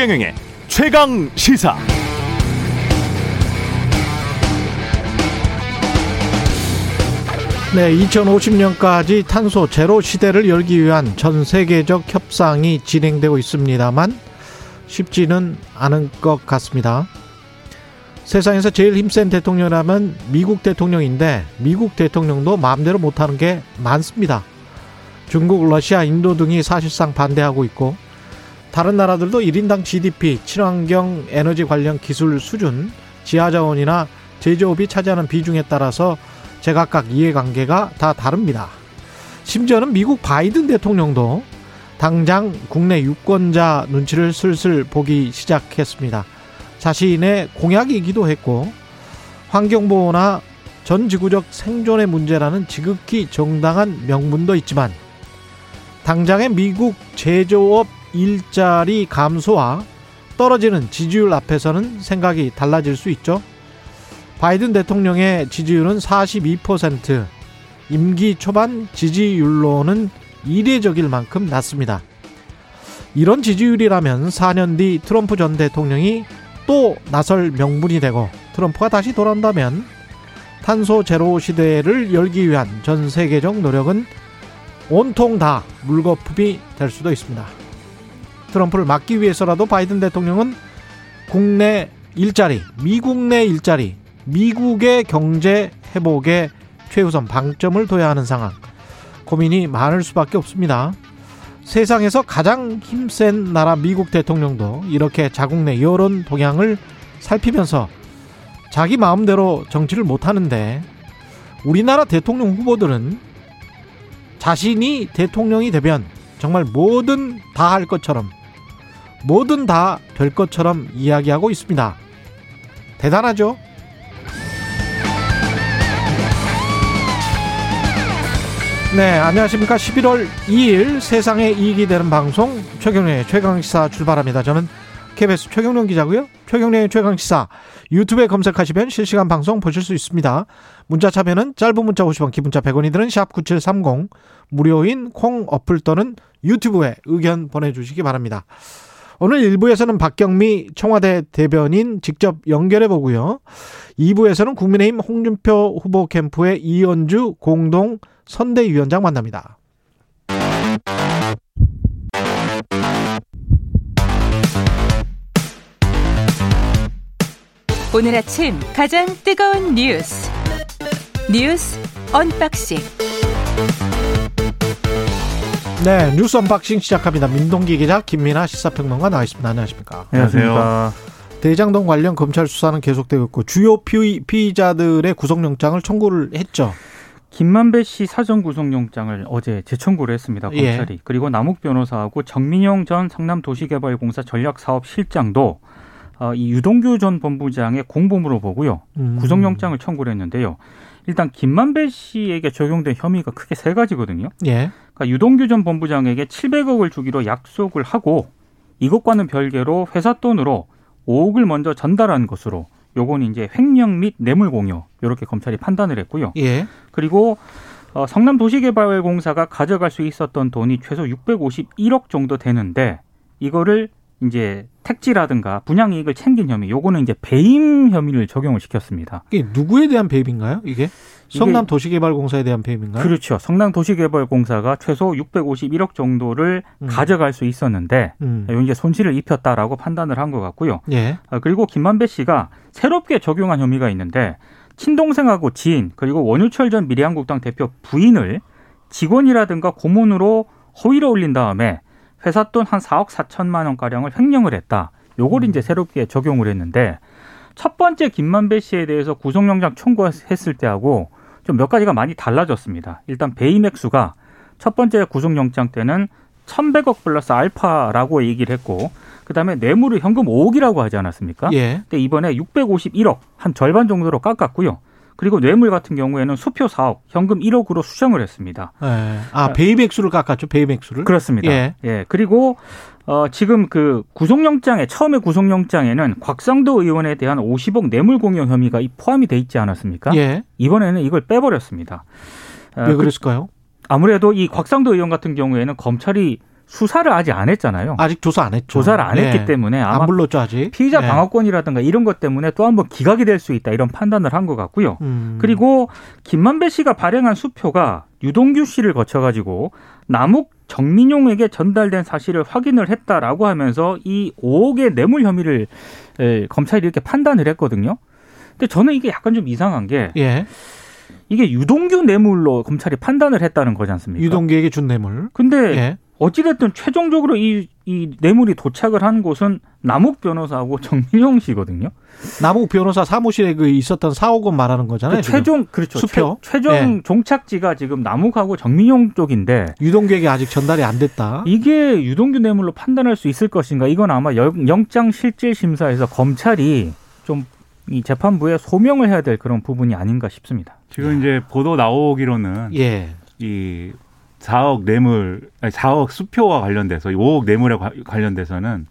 최경영의 최강 시사. 네, 2050년까지 탄소 제로 시대를 열기 위한 전 세계적 협상이 진행되고 있습니다만 쉽지는 않은 것 같습니다. 세상에서 제일 힘센 대통령이라면 미국 대통령인데 미국 대통령도 마음대로 못하는 게 많습니다. 중국, 러시아, 인도 등이 사실상 반대하고 있고 다른 나라들도 1인당 GDP, 친환경 에너지 관련 기술 수준, 지하자원이나 제조업이 차지하는 비중에 따라서 제각각 이해관계가 다 다릅니다. 심지어는 미국 바이든 대통령도 당장 국내 유권자 눈치를 슬슬 보기 시작했습니다. 자신의 공약이기도 했고 환경보호나 전 지구적 생존의 문제라는 지극히 정당한 명분도 있지만 당장의 미국 제조업 일자리 감소와 떨어지는 지지율 앞에서는 생각이 달라질 수 있죠. 바이든 대통령의 지지율은 42%, 임기 초반 지지율로는 이례적일 만큼 낮습니다. 이런 지지율이라면 4년 뒤 트럼프 전 대통령이 또 나설 명분이 되고 트럼프가 다시 돌아온다면 탄소 제로 시대를 열기 위한 전 세계적 노력은 온통 다 물거품이 될 수도 있습니다. 트럼프를 막기 위해서라도 바이든 대통령은 국내 일자리, 미국 내 일자리, 미국의 경제 회복에 최우선 방점을 둬야 하는 상황. 고민이 많을 수밖에 없습니다. 세상에서 가장 힘센 나라 미국 대통령도 이렇게 자국 내 여론 동향을 살피면서 자기 마음대로 정치를 못하는데 우리나라 대통령 후보들은 자신이 대통령이 되면 정말 뭐든 다 할 것처럼 뭐든 다 될 것처럼 이야기하고 있습니다. 대단하죠? 네, 안녕하십니까. 11월 2일 세상에 이익이 되는 방송 최경련의 최강시사 출발합니다. 저는 KBS 최경련 기자고요. 최경련의 최강시사 유튜브에 검색하시면 실시간 방송 보실 수 있습니다. 문자 참여는 짧은 문자 50원, 기본자 100원이 드는 샵 9730 무료인 콩 어플 또는 유튜브에 의견 보내주시기 바랍니다. 오늘 1부에서는 박경미 청와대 대변인 직접 연결해 보고요. 2부에서는 국민의힘 홍준표 후보 캠프의 이현주 공동 선대위원장 만납니다. 오늘 아침 가장 뜨거운 뉴스 뉴스 언박싱 네 뉴스 언박싱 시작합니다. 민동기 기자 김민아 시사평론가 나와 있습니다. 안녕하십니까? 안녕하세요. 대장동 관련 검찰 수사는 계속되고 있고 주요 피의, 피의자들의 구속영장을 청구를 했죠. 김만배 씨 사전 구속영장을 어제 재청구를 했습니다. 예. 검찰이. 그리고 남욱 변호사하고 정민용 전 성남도시개발공사 전략사업실장도 어, 이 유동규 전 본부장의 공범으로 보고요. 음. 구속영장을 청구를 했는데요. 일단 김만배 씨에게 적용된 혐의가 크게 세 가지거든요. 예. 그러니까 유동규 전 본부장에게 700억을 주기로 약속을 하고 이것과는 별개로 회사 돈으로 5억을 먼저 전달한 것으로 요건 이제 횡령 및 뇌물 공여 이렇게 검찰이 판단을 했고요. 예. 그리고 어, 성남 도시개발공사가 가져갈 수 있었던 돈이 최소 651억 정도 되는데 이거를 이제 택지라든가 분양 이익을 챙긴 혐의, 요거는 이제 배임 혐의를 적용을 시켰습니다. 이게 누구에 대한 배임인가요? 이게 성남 도시개발공사에 대한 배임인가요? 그렇죠. 성남 도시개발공사가 최소 651억 정도를 음. 가져갈 수 있었는데 음. 요 이제 손실을 입혔다라고 판단을 한 것 같고요. 예. 아, 그리고 김만배 씨가 새롭게 적용한 혐의가 있는데 친동생하고 지인 그리고 원유철 전 미래한국당 대표 부인을 직원이라든가 고문으로 허위로 올린 다음에 회사 돈 한 4억 4천만 원 가량을 횡령을 했다. 요걸 이제 새롭게 적용을 했는데 첫 번째 김만배 씨에 대해서 구속영장 청구했을 때하고 좀 몇 가지가 많이 달라졌습니다. 일단 배임 액수가 첫 번째 구속영장 때는 1,100억 플러스 알파라고 얘기를 했고 그다음에 뇌물을 현금 5억이라고 하지 않았습니까? 예. 근데 이번에 651억 한 절반 정도로 깎았고요. 그리고 뇌물 같은 경우에는 수표 4억, 현금 1억으로 수정을 했습니다. 예. 아, 액수를 깎았죠. 액수를. 그렇습니다. 예. 예. 그리고 어 지금 그 구속영장에 처음에 구속영장에는 곽상도 의원에 대한 50억 뇌물 공여 혐의가 이 포함이 돼 있지 않았습니까? 예. 이번에는 이걸 빼버렸습니다. 어, 왜 그- 그랬을까요? 아무래도 이 곽상도 의원 같은 경우에는 검찰이 수사를 아직 안 했잖아요. 아직 조사 안 했죠. 조사를 안 예. 했기 때문에 아마 안 불렀죠 아직. 피의자 예. 방어권이라든가 이런 것 때문에 또 한 번 기각이 될 수 있다 이런 판단을 한 것 같고요. 음. 그리고 김만배 씨가 발행한 수표가 유동규 씨를 거쳐가지고 남욱 정민용에게 전달된 사실을 확인을 했다라고 하면서 이 5억의 뇌물 혐의를 에, 검찰이 이렇게 판단을 했거든요. 근데 저는 이게 약간 좀 이상한 게 예. 이게 유동규 뇌물로 검찰이 판단을 했다는 거지 않습니까? 유동기에게 준 뇌물. 근데 예. 어찌됐든 최종적으로 이, 이 뇌물이 도착을 한 곳은 남욱 변호사하고 정민용 씨거든요. 남욱 변호사 사무실에 그 있었던 4억 원 말하는 거잖아요. 그 지금. 최종 그렇죠. 수표? 최, 종 예. 종착지가 지금 남욱하고 정민용 쪽인데 유동기에게 아직 전달이 안 됐다. 이게 유동규 뇌물로 판단할 수 있을 것인가? 이건 아마 영- 영장 실질 심사에서 검찰이 좀 이 재판부에 소명을 해야 될 그런 부분이 아닌가 싶습니다. 지금 이제 보도 나오기로는 예. 이 4억 뇌물, 아니 4억 수표와 관련돼서 이 5억 뇌물에 과- 관련돼서는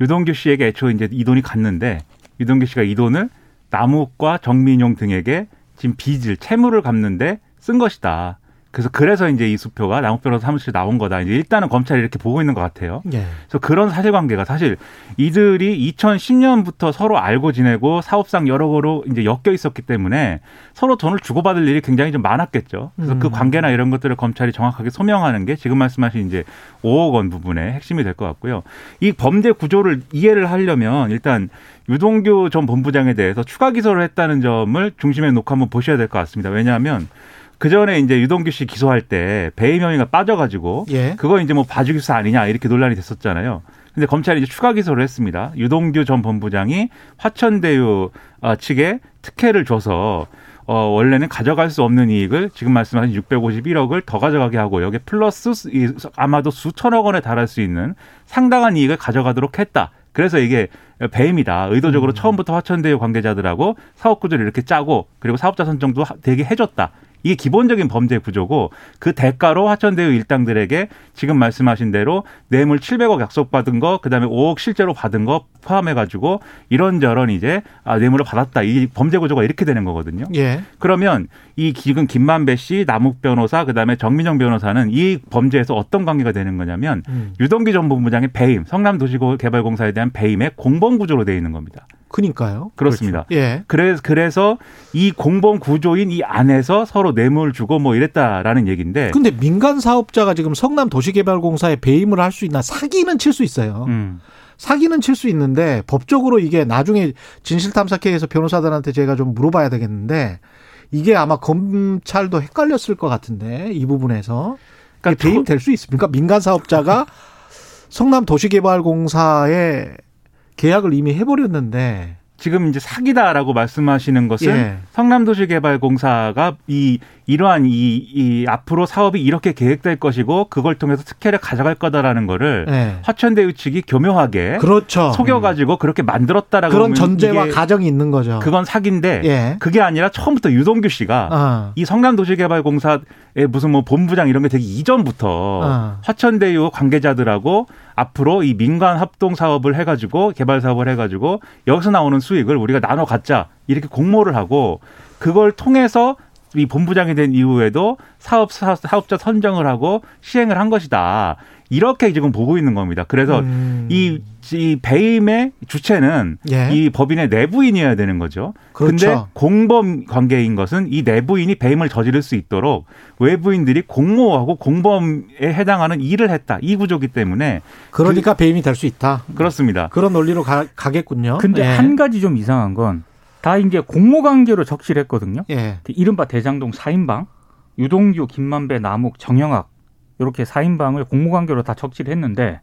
유동규 씨에게 애초에 이제 이 돈이 갔는데 유동규 씨가 이 돈을 남욱과 정민용 등에게 지금 빚을 채무를 갚는데 쓴 것이다. 그래서 그래서 이제 이 수표가 남욱 변호사 사무실에 나온 거다. 이제 일단은 검찰이 이렇게 보고 있는 것 같아요. 예. 그래서 그런 사실관계가 사실 이들이 2010년부터 서로 알고 지내고 사업상 여러 거로 이제 엮여 있었기 때문에 서로 돈을 주고받을 일이 굉장히 좀 많았겠죠. 그래서 그 음. 관계나 이런 것들을 검찰이 정확하게 소명하는 게 지금 말씀하신 이제 5억 원 부분의 핵심이 될 것 같고요. 이 범죄 구조를 이해를 하려면 일단 유동규 전 본부장에 대해서 추가 기소를 했다는 점을 중심에 놓고 한번 보셔야 될 것 같습니다. 왜냐하면 그 전에 이제 유동규 씨 기소할 때 배임 혐의가 빠져가지고 예. 그거 이제 뭐 봐주기 수사 아니냐 이렇게 논란이 됐었잖아요. 근데 검찰이 이제 추가 기소를 했습니다. 유동규 전 본부장이 화천대유 어, 측에 특혜를 줘서 어, 원래는 가져갈 수 없는 이익을 지금 말씀하신 651억을 더 가져가게 하고 여기에 플러스 아마도 수천억 원에 달할 수 있는 상당한 이익을 가져가도록 했다. 그래서 이게 배임이다. 의도적으로 처음부터 화천대유 관계자들하고 사업 구조를 이렇게 짜고 그리고 사업자 선정도 하- 되게 해줬다. 이게 기본적인 범죄 구조고 그 대가로 화천대유 일당들에게 지금 말씀하신 대로 뇌물 700억 약속받은 거 그다음에 5억 실제로 받은 거 포함해 가지고 이런저런 이제 아 뇌물을 받았다. 이 범죄 구조가 이렇게 되는 거거든요. 예. 그러면 이 지금 김만배 씨, 남욱 변호사, 그다음에 정민영 변호사는 이 범죄에서 어떤 관계가 되는 거냐면 음. 유동기 전 본부장의 배임, 성남도시개발공사에 대한 배임의 공범 구조로 되어 있는 겁니다. 그니까요. 그렇습니다. 예. 그래서 그래서 이 공범 구조인 이 안에서 서로 뇌물 주고 뭐 이랬다라는 얘기인데 근데 민간 사업자가 지금 성남 도시개발공사에 배임을 할 수 있나 사기는 칠 수 있어요. 음. 사기는 칠 수 있는데 법적으로 이게 나중에 진실탐사회에서 변호사들한테 제가 좀 물어봐야 되겠는데 이게 아마 검찰도 헷갈렸을 것 같은데 이 부분에서 그러니까 배임 될 수 있습니까? 민간 사업자가 성남 도시개발공사에 계약을 이미 해버렸는데 지금 이제 사기다라고 말씀하시는 것은 예. 성남도시개발공사가 이 이러한 이, 이 앞으로 사업이 이렇게 계획될 것이고 그걸 통해서 특혜를 가져갈 거다라는 거를 예. 화천대유 측이 교묘하게 그렇죠. 속여가지고 그렇게 만들었다라고 그런 전제와 가정이 있는 거죠. 그건 사기인데 예. 그게 아니라 처음부터 유동규 씨가 아. 이 성남도시개발공사의 무슨 뭐 본부장 이런 게 되기 이전부터 아. 화천대유 관계자들하고 앞으로 이 민간 합동 사업을 해가지고 개발 사업을 해가지고 여기서 나오는 수익을 우리가 나눠 갖자 이렇게 공모를 하고 그걸 통해서 이 본부장이 된 이후에도 사업 사- 사업 자 선정을 하고 시행을 한 것이다 이렇게 지금 보고 있는 겁니다. 그래서 음. 이, 이 배임의 주체는 예. 이 법인의 내부인이어야 되는 거죠. 그렇죠. 근데 공범 관계인 것은 이 내부인이 배임을 저지를 수 있도록 외부인들이 공모하고 공범에 해당하는 일을 했다. 이 구조기 때문에 그러니까 배임이 될 수 있다. 그렇습니다. 그런 논리로 가, 가겠군요. 근데 예. 한 가지 좀 이상한 건 다 이제 공모 관계로 적시를 했거든요. 예. 이른바 대장동 4인방, 유동규, 김만배, 남욱, 정영학 이렇게 4인방을 공모 관계로 다 적시를 했는데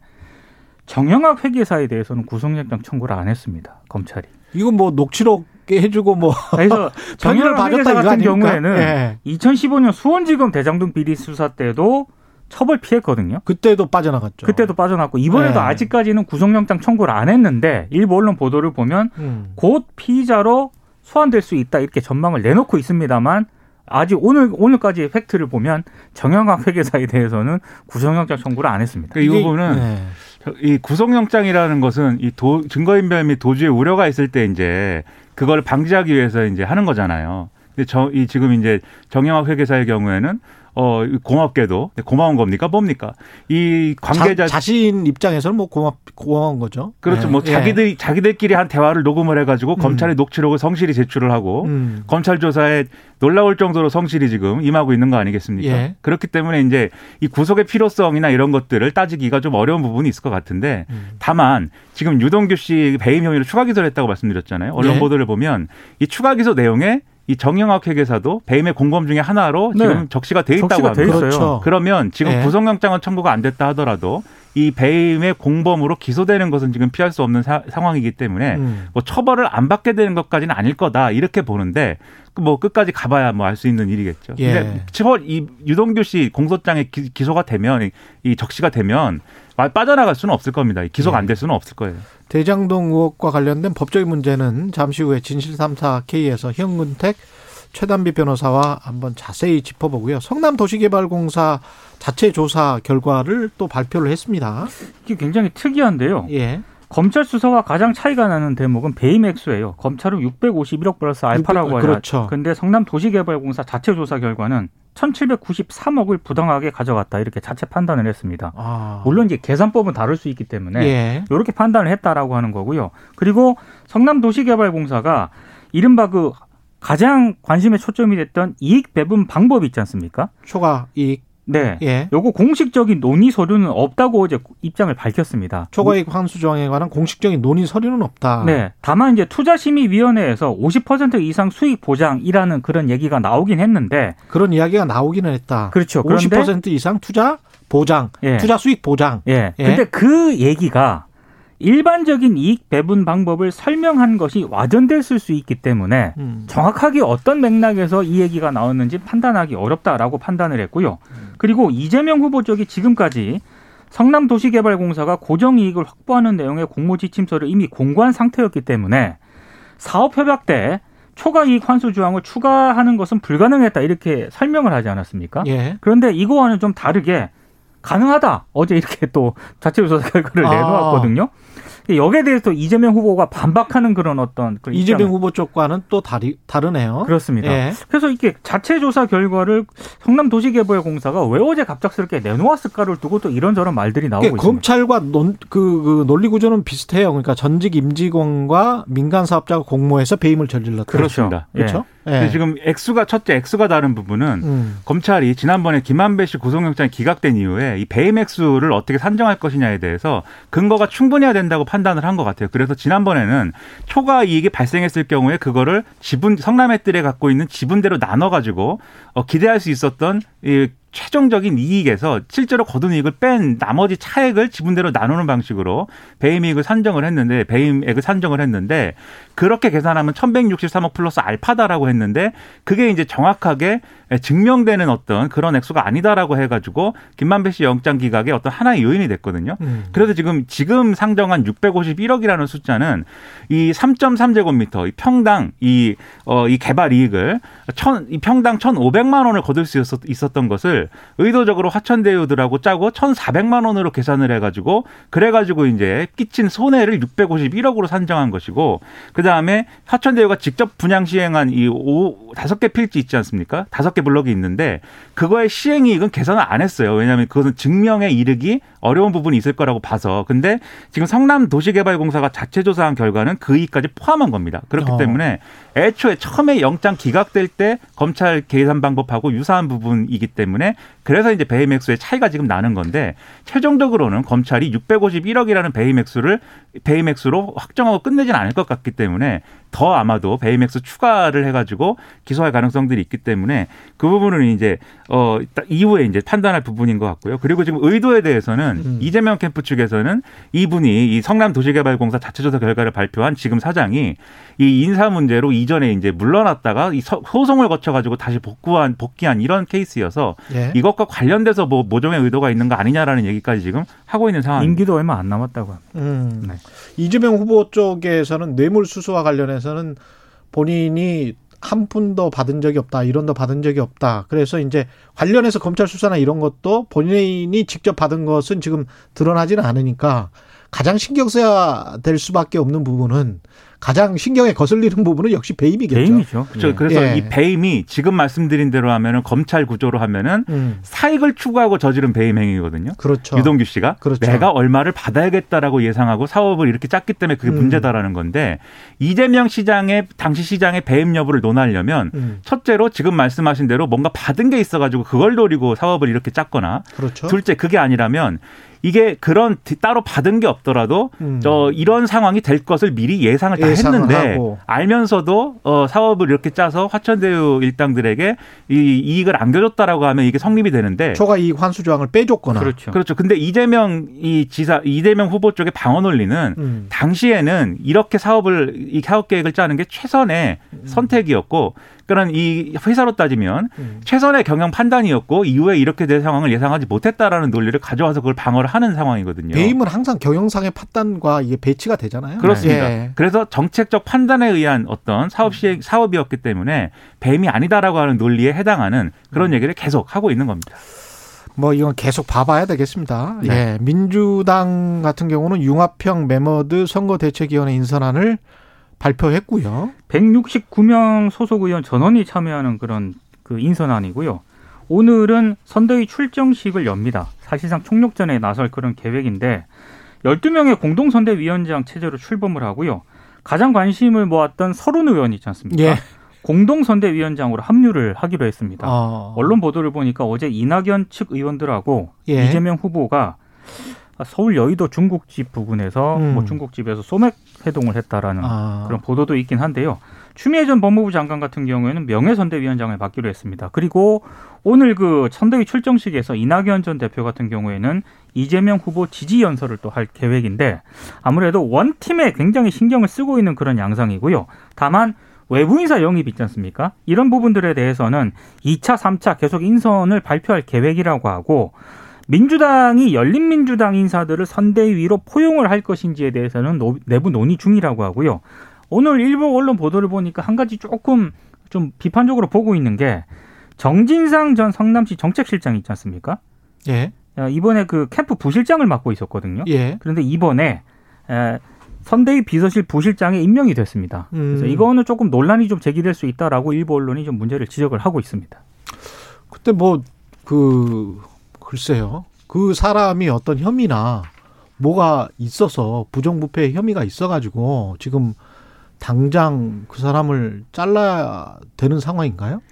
정영학 회계사에 대해서는 구속영장 청구를 안 했습니다. 검찰이. 이건 뭐 녹취록 해주고 뭐 그래서 편의를 정영학 받았다 같은 아닙니까? 경우에는 예. 2015년 수원지검 대장동 비리 수사 때도 처벌 피했거든요. 그때도 빠져나갔죠. 그때도 빠져났고 이번에도 네. 아직까지는 구속영장 청구를 안 했는데 일부 언론 보도를 보면 음. 곧 피의자로 소환될 수 있다 이렇게 전망을 내놓고 있습니다만 아직 오늘 오늘까지 팩트를 보면 정영학 회계사에 대해서는 구속영장 청구를 안 했습니다. 그러니까 이 부분은 네. 이 구속영장이라는 것은 이 도, 증거인멸 및 도주의 우려가 있을 때 이제 그걸 방지하기 위해서 이제 하는 거잖아요. 근데 저, 이 지금 이제 정영학 회계사의 경우에는 어 고맙게도 고마운 겁니까 뭡니까 이 관계자 자, 신 입장에서는 뭐 고맙 고마운 거죠. 그렇죠. 예. 뭐 예. 자기들 자기들끼리 한 대화를 녹음을 해가지고 음. 검찰에 녹취록을 성실히 제출을 하고 음. 검찰 조사에 놀라울 정도로 성실히 지금 임하고 있는 거 아니겠습니까? 예. 그렇기 때문에 이제 이 구속의 필요성이나 이런 것들을 따지기가 좀 어려운 부분이 있을 것 같은데 음. 다만 지금 유동규 씨 배임 혐의로 추가 기소를 했다고 말씀드렸잖아요. 언론 예. 보도를 보면 이 추가 기소 내용에 이 정영학 회계사도 배임의 공범 중에 하나로 네. 지금 적시가 돼 있다고 적시가 돼 합니다. 그렇죠. 그러면 지금 예. 구속영장은 청구가 안 됐다 하더라도 이 배임의 공범으로 기소되는 것은 지금 피할 수 없는 사- 상황이기 때문에 음. 뭐 처벌을 안 받게 되는 것까지는 아닐 거다 이렇게 보는데 그뭐 끝까지 가봐야 뭐 알 수 있는 일이겠죠. 예. 근데 처벌 이 유동규 씨 공소장에 기, 기소가 되면 이- 이 적시가 되면 빠- 빠져나갈 수는 없을 겁니다. 이 기소가 예. 안될 수는 없을 거예요. 대장동 의혹과 관련된 법적인 문제는 잠시 후에 진실3사 K에서 현근택 최단비 변호사와 한번 자세히 짚어보고요. 성남도시개발공사 자체 조사 결과를 또 발표를 했습니다. 이게 굉장히 특이한데요. 예. 검찰 수사와 가장 차이가 나는 대목은 배임 액수예요. 검찰은 651억 플러스 알파라고 600, 하죠. 그렇죠. 근데 성남 도시개발공사 자체 조사 결과는 1,793억을 부당하게 가져갔다 이렇게 자체 판단을 했습니다. 아. 물론 이제 계산법은 다를 수 있기 때문에 예. 이렇게 판단을 했다라고 하는 거고요. 그리고 성남 도시개발공사가 이른바 그 가장 관심의 초점이 됐던 이익 배분 방법이 있지 않습니까? 초과 이익. 네. 예. 요거 공식적인 논의 서류는 없다고 어제 입장을 밝혔습니다. 초과이익 환수 조항에 관한 공식적인 논의 서류는 없다. 네. 다만 이제 투자심의위원회에서 50% 이상 수익 보장이라는 그런 얘기가 나오긴 했는데 그런 이야기가 나오기는 했다. 그렇죠. 그런데 50% 이상 투자 보장, 예. 투자 수익 보장. 예. 예. 근데 그 얘기가 일반적인 이익 배분 방법을 설명한 것이 와전됐을 수 있기 때문에 음. 정확하게 어떤 맥락에서 이 얘기가 나왔는지 판단하기 어렵다라고 판단을 했고요. 그리고 이재명 후보 쪽이 지금까지 성남도시개발공사가 고정이익을 확보하는 내용의 공모지침서를 이미 공고한 상태였기 때문에 사업협약 때 초과 이익 환수 조항을 추가하는 것은 불가능했다 이렇게 설명을 하지 않았습니까? 예. 그런데 이거와는 좀 다르게 가능하다. 어제 이렇게 또 자체 조사 결과를 아. 내놓았거든요. 여기에 대해서 이재명 후보가 반박하는 그런 어떤 그런 이재명 후보 쪽과는 또 다리, 다르네요. 그렇습니다. 예. 그래서 이게 자체 조사 결과를 성남도시개발공사가 왜 어제 갑작스럽게 내놓았을까를 두고 또 이런저런 말들이 나오고 그러니까 있습니다. 검찰과 논, 그, 그 논리 구조는 비슷해요. 그러니까 전직 임직원과 민간 사업자가 공모해서 배임을 저질렀다. 그렇습니다. 예. 그렇죠? 근데 예. 지금 액수가 첫째 액수가 다른 부분은 음. 검찰이 지난번에 김한배 씨 구속영장이 기각된 이후에 이 배임 액수를 어떻게 산정할 것이냐에 대해서 근거가 충분해야 된다고 판단을 한 것 같아요. 그래서 지난번에는 초과 이익이 발생했을 경우에 그거를 지분 성남의들에 갖고 있는 지분대로 나눠 가지고 어, 기대할 수 있었던 이 최종적인 이익에서 실제로 거둔 이익을 뺀 나머지 차액을 지분대로 나누는 방식으로 배임 이익을 산정을 했는데 배임액을 산정을 했는데 그렇게 계산하면 1163억 플러스 알파다라고 했는데 그게 이제 정확하게 증명되는 어떤 그런 액수가 아니다라고 해가지고 김만배 씨 영장 기각의 어떤 하나의 요인이 됐거든요. 음. 그래서 지금 지금 상정한 651억이라는 숫자는 이 3.3제곱미터 이 평당 이 어 이 개발 이익을 천 이 평당 1,500만 원을 거둘 수 있었, 있었던 것을 의도적으로 화천대유들하고 짜고 1,400만 원으로 계산을 해가지고 그래가지고 이제 끼친 손해를 651억으로 산정한 것이고 그 다음에 화천대유가 직접 분양 시행한 이 오, 다섯 개 필지 있지 않습니까? 다섯 개 블럭이 있는데 그거의 시행이익은 계산을 안 했어요. 왜냐하면 그것은 증명에 이르기 어려운 부분이 있을 거라고 봐서. 근데 지금 성남 도시개발공사가 자체 조사한 결과는 그 이익까지 포함한 겁니다. 그렇기 어. 때문에 애초에 처음에 영장 기각될 때 검찰 계산 방법하고 유사한 부분이기 때문에 그래서 이제 액수의 차이가 지금 나는 건데 최종적으로는 검찰이 651억이라는 배임 액수를 배임 액수로 확정하고 끝내진 않을 것 같기 때문에 더 아마도 액수 추가를 해가지고 기소할 가능성들이 있기 때문에 그 부분은 이제 어 이후에 이제 판단할 부분인 것 같고요. 그리고 지금 의도에 대해서는 음. 이재명 캠프 측에서는 이분이 이 성남 도시개발공사 자체 조사 결과를 발표한 지금 사장이 이 인사 문제로 이전에 이제 물러났다가 이 서- 소송을 거쳐가지고 다시 복구한 복귀한 이런 케이스여서 예. 이것과 관련돼서 뭐 모종의 의도가 있는 거 아니냐라는 얘기까지 지금 하고 있는 상황입니다. 임기도 얼마 안 남았다고 합니다. 음. 네. 이재명 후보 쪽에서는 뇌물 수수와 관련해서 는 본인이 한 푼도 받은 적이 없다, 이런 도 받은 적이 없다. 그래서 이제 관련해서 검찰 수사나 이런 것도 본인이 직접 받은 것은 지금 드러나지는 않으니까 가장 신경 써야 될 수밖에 없는 부분은 가장 신경에 거슬리는 부분은 역시 배임이겠죠. 배임이죠. 그렇죠. 예. 그래서 예. 이 배임이 지금 말씀드린 대로 하면은 검찰 구조로 하면은 음, 사익을 추구하고 저지른 배임 행위거든요. 그렇죠. 유동규 씨가 그렇죠. 내가 얼마를 받아야겠다라고 예상하고 사업을 이렇게 짰기 때문에 그게 음. 문제다라는 건데 이재명 시장의 당시 시장의 배임 여부를 논하려면 음, 첫째로 지금 말씀하신 대로 뭔가 받은 게 있어가지고 그걸 노리고 사업을 이렇게 짰거나 그렇죠. 둘째 그게 아니라면 이게 그런 뒤- 따로 받은 게 없더라도 음. 저 이런 상황이 될 것을 미리 예상을 다 예상을 했는데 하고. 알면서도 어 사업을 이렇게 짜서 화천대유 일당들에게 이 이익을 안겨줬다라고 하면 이게 성립이 되는데 초과 이익 환수 조항을 빼줬거나. 그렇죠. 그렇죠. 근데 이재명 이 지사 이재명 후보 쪽의 방어 논리는 음, 당시에는 이렇게 사업을 이 사업 계획을 짜는 게 최선의 선택이었고 그런 이 회사로 따지면 음. 최선의 경영 판단이었고 이후에 이렇게 될 상황을 예상하지 못했다라는 논리를 가져와서 그걸 방어를 하는 상황이거든요. 배임은 항상 경영상의 판단과 이게 배치가 되잖아요. 그렇습니다. 예. 그래서 정책적 판단에 의한 어떤 사업 시 사업이었기 때문에 배임이 아니다라고 하는 논리에 해당하는 음. 그런 얘기를 계속 하고 있는 겁니다. 뭐 이건 계속 봐봐야 되겠습니다. 네. 예, 민주당 같은 경우는 융합형 매머드 선거대책위원회 인선안을 발표했고요. 169명 소속 의원 전원이 참여하는 그런 그 인선안이고요. 오늘은 선대위 출정식을 엽니다. 사실상 총력전에 나설 그런 계획인데 12명의 공동선대위원장 체제로 출범을 하고요. 가장 관심을 모았던 서른 의원 있지 않습니까? 예. 공동선대위원장으로 합류를 하기로 했습니다. 어, 언론 보도를 보니까 어제 이낙연 측 의원들하고 예. 이재명 후보가 서울 여의도 중국집 부근에서 음. 뭐 중국집에서 소맥 회동을 했다라는 아, 그런 보도도 있긴 한데요. 추미애 전 법무부 장관 같은 경우에는 명예선대위원장을 맡기로 했습니다. 그리고 오늘 그 선대위 출정식에서 이낙연 전 대표 같은 경우에는 이재명 후보 지지 연설을 또 할 계획인데 아무래도 one team에 굉장히 신경을 쓰고 있는 그런 양상이고요. 다만 외부 인사 영입 있지 않습니까? 이런 부분들에 대해서는 2차, 3차 계속 인선을 발표할 계획이라고 하고 민주당이 열린민주당 인사들을 선대위로 포용을 할 것인지에 대해서는 노- 내부 논의 중이라고 하고요. 오늘 일부 언론 보도를 보니까 한 가지 조금 좀 비판적으로 보고 있는 게 정진상 전 성남시 정책실장 있지 않습니까? 예, 야, 이번에 그 캠프 부실장을 맡고 있었거든요. 예. 그런데 이번에 에, 선대위 비서실 부실장에 임명이 됐습니다. 그래서 음. 이거는 조금 논란이 좀 제기될 수 있다라고 일부 언론이 좀 문제를 지적을 하고 있습니다. 그때 뭐 그 글쎄요. 그 사람이 어떤 혐의나 뭐가 있어서 부정부패 혐의가 있어가지고 지금 당장 그 사람을 잘라야 되는 상황인가요?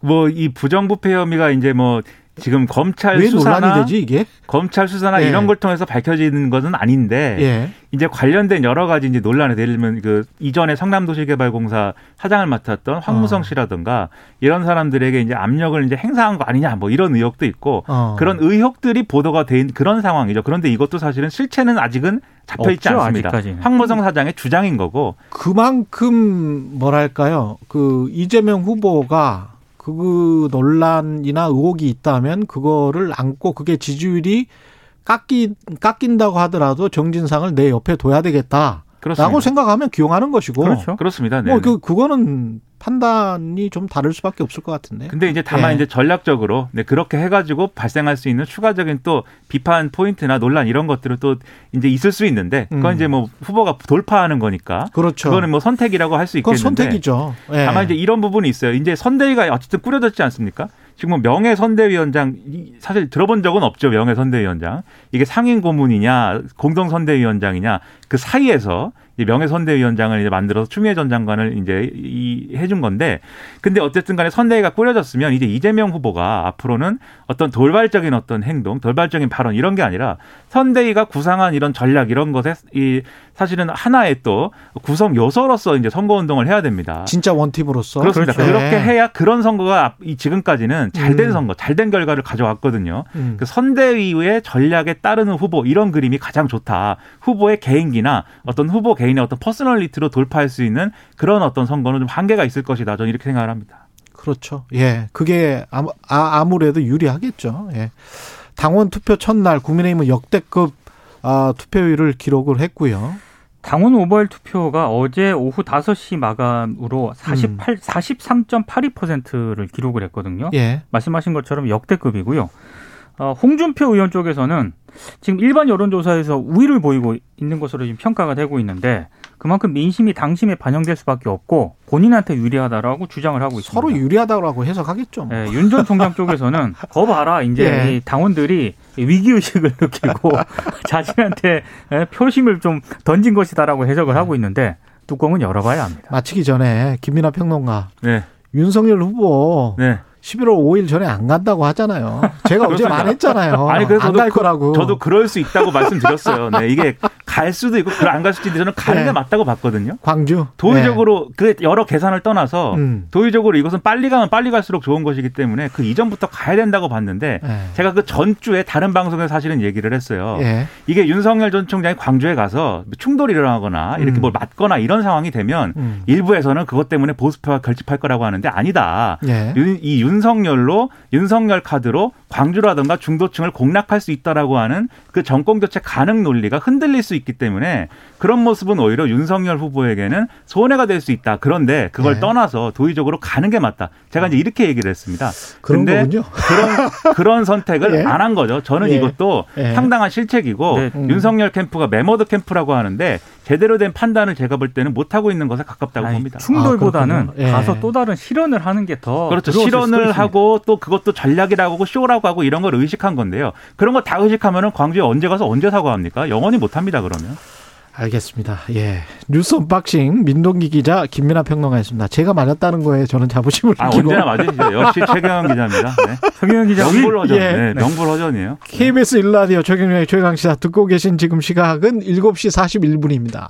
뭐 이 부정부패 혐의가 이제 뭐 지금 검찰 왜 수사나 논란이 되지 이게? 검찰 수사나 예. 이런 걸 통해서 밝혀지는 것은 아닌데 예. 이제 관련된 여러 가지 이제 논란에 예를 들면 그 이전에 성남도시개발공사 사장을 맡았던 황무성 어. 씨라든가 이런 사람들에게 이제 압력을 이제 행사한 거 아니냐 뭐 이런 의혹도 있고 어. 그런 의혹들이 보도가 된 그런 상황이죠. 그런데 이것도 사실은 실체는 아직은 잡혀 있지 않습니다. 아직까지는. 황무성 사장의 주장인 거고 그만큼 뭐랄까요? 그 이재명 후보가 그 논란이나 의혹이 있다면 그거를 안고 그게 지지율이 깎이 깎인다고 하더라도 정진상을 내 옆에 둬야 되겠다라고 그렇습니다. 생각하면 기용하는 것이고 그렇죠. 그렇습니다. 네. 뭐그 그거는 판단이 좀 다를 수밖에 없을 것 같은데. 근데 이제 다만 예. 이제 전략적으로 네, 그렇게 해가지고 발생할 수 있는 추가적인 또 비판 포인트나 논란 이런 것들은 또 이제 있을 수 있는데 그건 음. 이제 뭐 후보가 돌파하는 거니까 그렇죠. 그거는 뭐 선택이라고 할수 그건 있겠는데 선택이죠. 예. 다만 이제 이런 부분이 있어요. 이제 선대위가 어쨌든 꾸려졌지 않습니까? 지금 뭐 명예 선대위원장 이- 사실 들어본 적은 없죠. 명예 선대위원장 이게 상임 고문이냐 공동 선대위원장이냐 그 사이에서 이 명예 선대위원장을 이제 만들어서 추미애 전 장관을 이제 이 해준 건데 근데 어쨌든 간에 선대위가 꾸려졌으면 이제 이재명 후보가 앞으로는 어떤 돌발적인 어떤 행동, 돌발적인 발언 이런 게 아니라 선대위가 구상한 이런 전략 이런 것에 이 사실은 하나의 또 구성 요소로서 이제 선거 운동을 해야 됩니다. 진짜 one team으로서 그렇습니다. 그렇죠. 그렇게 예. 해야 그런 선거가 앞- 이 지금까지는 잘된 음. 선거, 잘된 결과를 가져왔거든요. 음. 그 선대위의 전략에 따르는 후보 이런 그림이 가장 좋다. 후보의 개인기나 어떤 후보 개인의 어떤 personality로 돌파할 수 있는 그런 어떤 선거는 좀 한계가 있을 것이다. 저는 이렇게 생각을 합니다. 그렇죠. 예. 그게 아무- 아, 아무래도 유리하겠죠. 예. 당원 투표 첫날 국민의힘은 역대급 아, 투표율을 기록을 했고요. 당원 오버일 투표가 어제 오후 5시 마감으로 48, 43.82%를 기록을 했거든요. 예. 말씀하신 것처럼 역대급이고요. 어, 홍준표 의원 쪽에서는 지금 일반 여론조사에서 우위를 보이고 있는 것으로 지금 평가가 되고 있는데 그만큼 민심이 당심에 반영될 수밖에 없고 본인한테 유리하다라고 주장을 하고 있습니다. 서로 유리하다고 해석하겠죠. 뭐. 예, 윤전 총장 쪽에서는 거 봐라 이제 예. 이 당원들이 위기 의식을 느끼고 자신한테 예, 표심을 좀 던진 것이다라고 해석을 하고 있는데 뚜껑은 열어봐야 합니다. 마치기 전에 김민아 평론가 네. 윤석열 후보 네. 11월 5일 전에 안 간다고 하잖아요. 제가 어제. 말했잖아요. 아니 그래서 안 저도 갈 그- 거라고. 저도 그럴 수 있다고 말씀드렸어요. 네, 이게 갈 수도 있고 안갈 수도 있는데 저는 가는 네. 게 맞다고 봤거든요. 광주. 도의적으로 그 여러 계산을 떠나서 음. 도의적으로 이것은 빨리 가면 빨리 갈수록 좋은 것이기 때문에 그 이전부터 가야 된다고 봤는데 네. 제가 그 전주에 다른 방송에서 사실은 얘기를 했어요. 네. 예. 이게 윤석열 전 총장이 광주에 가서 충돌이 일어나거나 이렇게 음. 뭘 맞거나 이런 상황이 되면 음. 일부에서는 그것 때문에 보수표가 결집할 거라고 하는데 아니다. 예. 윤- 이 윤석열로 윤석열 카드로 광주라든가 중도층을 공략할 수 있다라고 하는 그 정권 교체 가능 논리가 흔들릴 수 있기 때문에 그런 모습은 오히려 윤석열 후보에게는 손해가 될 수 있다. 그런데 그걸 네. 떠나서 도의적으로 가는 게 맞다. 제가 이제 이렇게 얘기를 했습니다. 그런 근데 거군요. 그런 그런 선택을 예. 안한 거죠. 저는 예. 이것도 예. 상당한 실책이고 네. 음. 윤석열 캠프가 매머드 캠프라고 하는데 제대로 된 판단을 제가 볼 때는 못 하고 있는 것에 가깝다고 아니, 봅니다. 충돌보다는 아. 예. 가서 또 다른 실현을 하는 게 더 그렇죠. 있습니다. 하고 또 그것도 전략이라고 하고 쇼라고 하고 이런 걸 의식한 건데요. 그런 거 다 의식하면은 광주에 언제 가서 언제 사과합니까? 영원히 못 합니다, 그 러면. 알겠습니다. 예. 뉴스 언박싱 민동기 기자 김민아 평론가였습니다. 제가 맞았다는 거에 저는 자부심을 아, 느끼고 언제나 맞으시죠. 역시 최경영 기자입니다. 네. 최경영 기자 명불허전. 예. 네, 명불허전이에요. KBS 1라디오 최경영의 최강시사 듣고 계신 지금 시각은 7시 41분입니다.